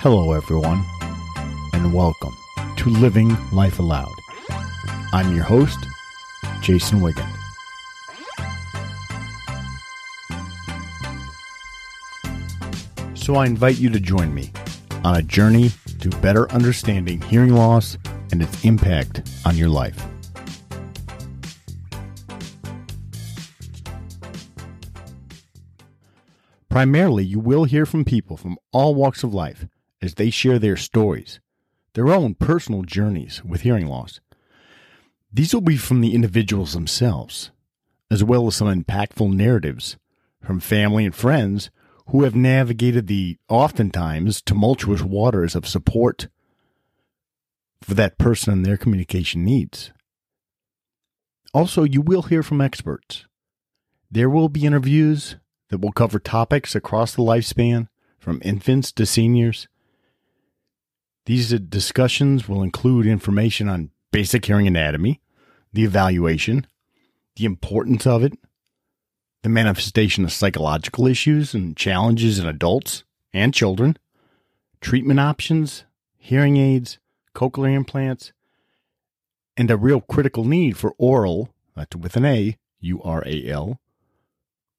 Hello, everyone, and welcome to Living Life Aloud. I'm your host, Jason Wiggin. So I invite you to join me on a journey to better understanding hearing loss and its impact on your life. Primarily, you will hear from people from all walks of life as they share their stories, their own personal journeys with hearing loss. These will be from the individuals themselves, as well as some impactful narratives from family and friends who have navigated the oftentimes tumultuous waters of support for that person and their communication needs. Also, you will hear from experts. There will be interviews that will cover topics across the lifespan, from infants to seniors. These discussions will include information on basic hearing anatomy, the evaluation, the importance of it, the manifestation of psychological issues and challenges in adults and children, treatment options, hearing aids, cochlear implants, and a real critical need for aural, that's with an A, U R A L,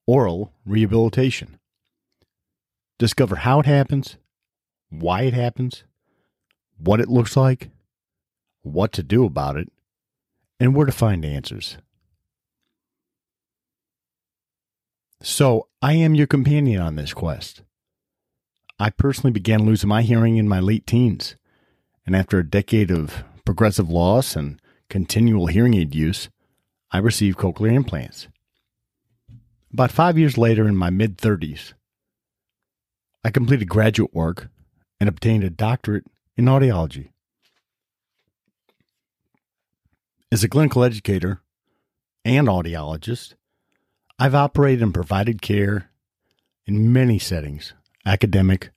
aural rehabilitation. Discover how it happens, why it happens, what it looks like, what to do about it, and where to find answers. So, I am your companion on this quest. I personally began losing my hearing in my late teens, and after a decade of progressive loss and continual hearing aid use, I received cochlear implants. About five years later, in my mid 30s, I completed graduate work and obtained a doctorate in audiology. As a clinical educator and audiologist, I've operated and provided care in many settings academic,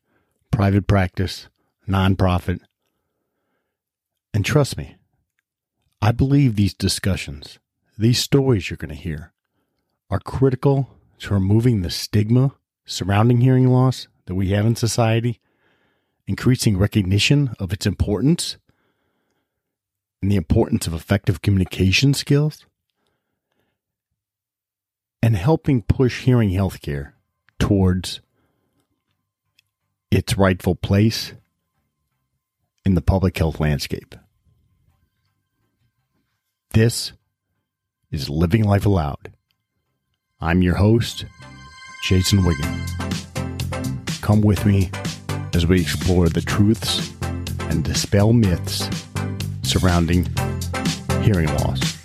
private practice, nonprofit. And trust me, I believe these discussions, these stories you're going to hear, are critical to removing the stigma surrounding hearing loss that we have in society, increasing recognition of its importance and the importance of effective communication skills, and helping push hearing healthcare towards its rightful place in the public health landscape. This is Living Life Aloud. I'm your host, Jason Wiggin. Come with me as we explore the truths and dispel myths surrounding hearing loss.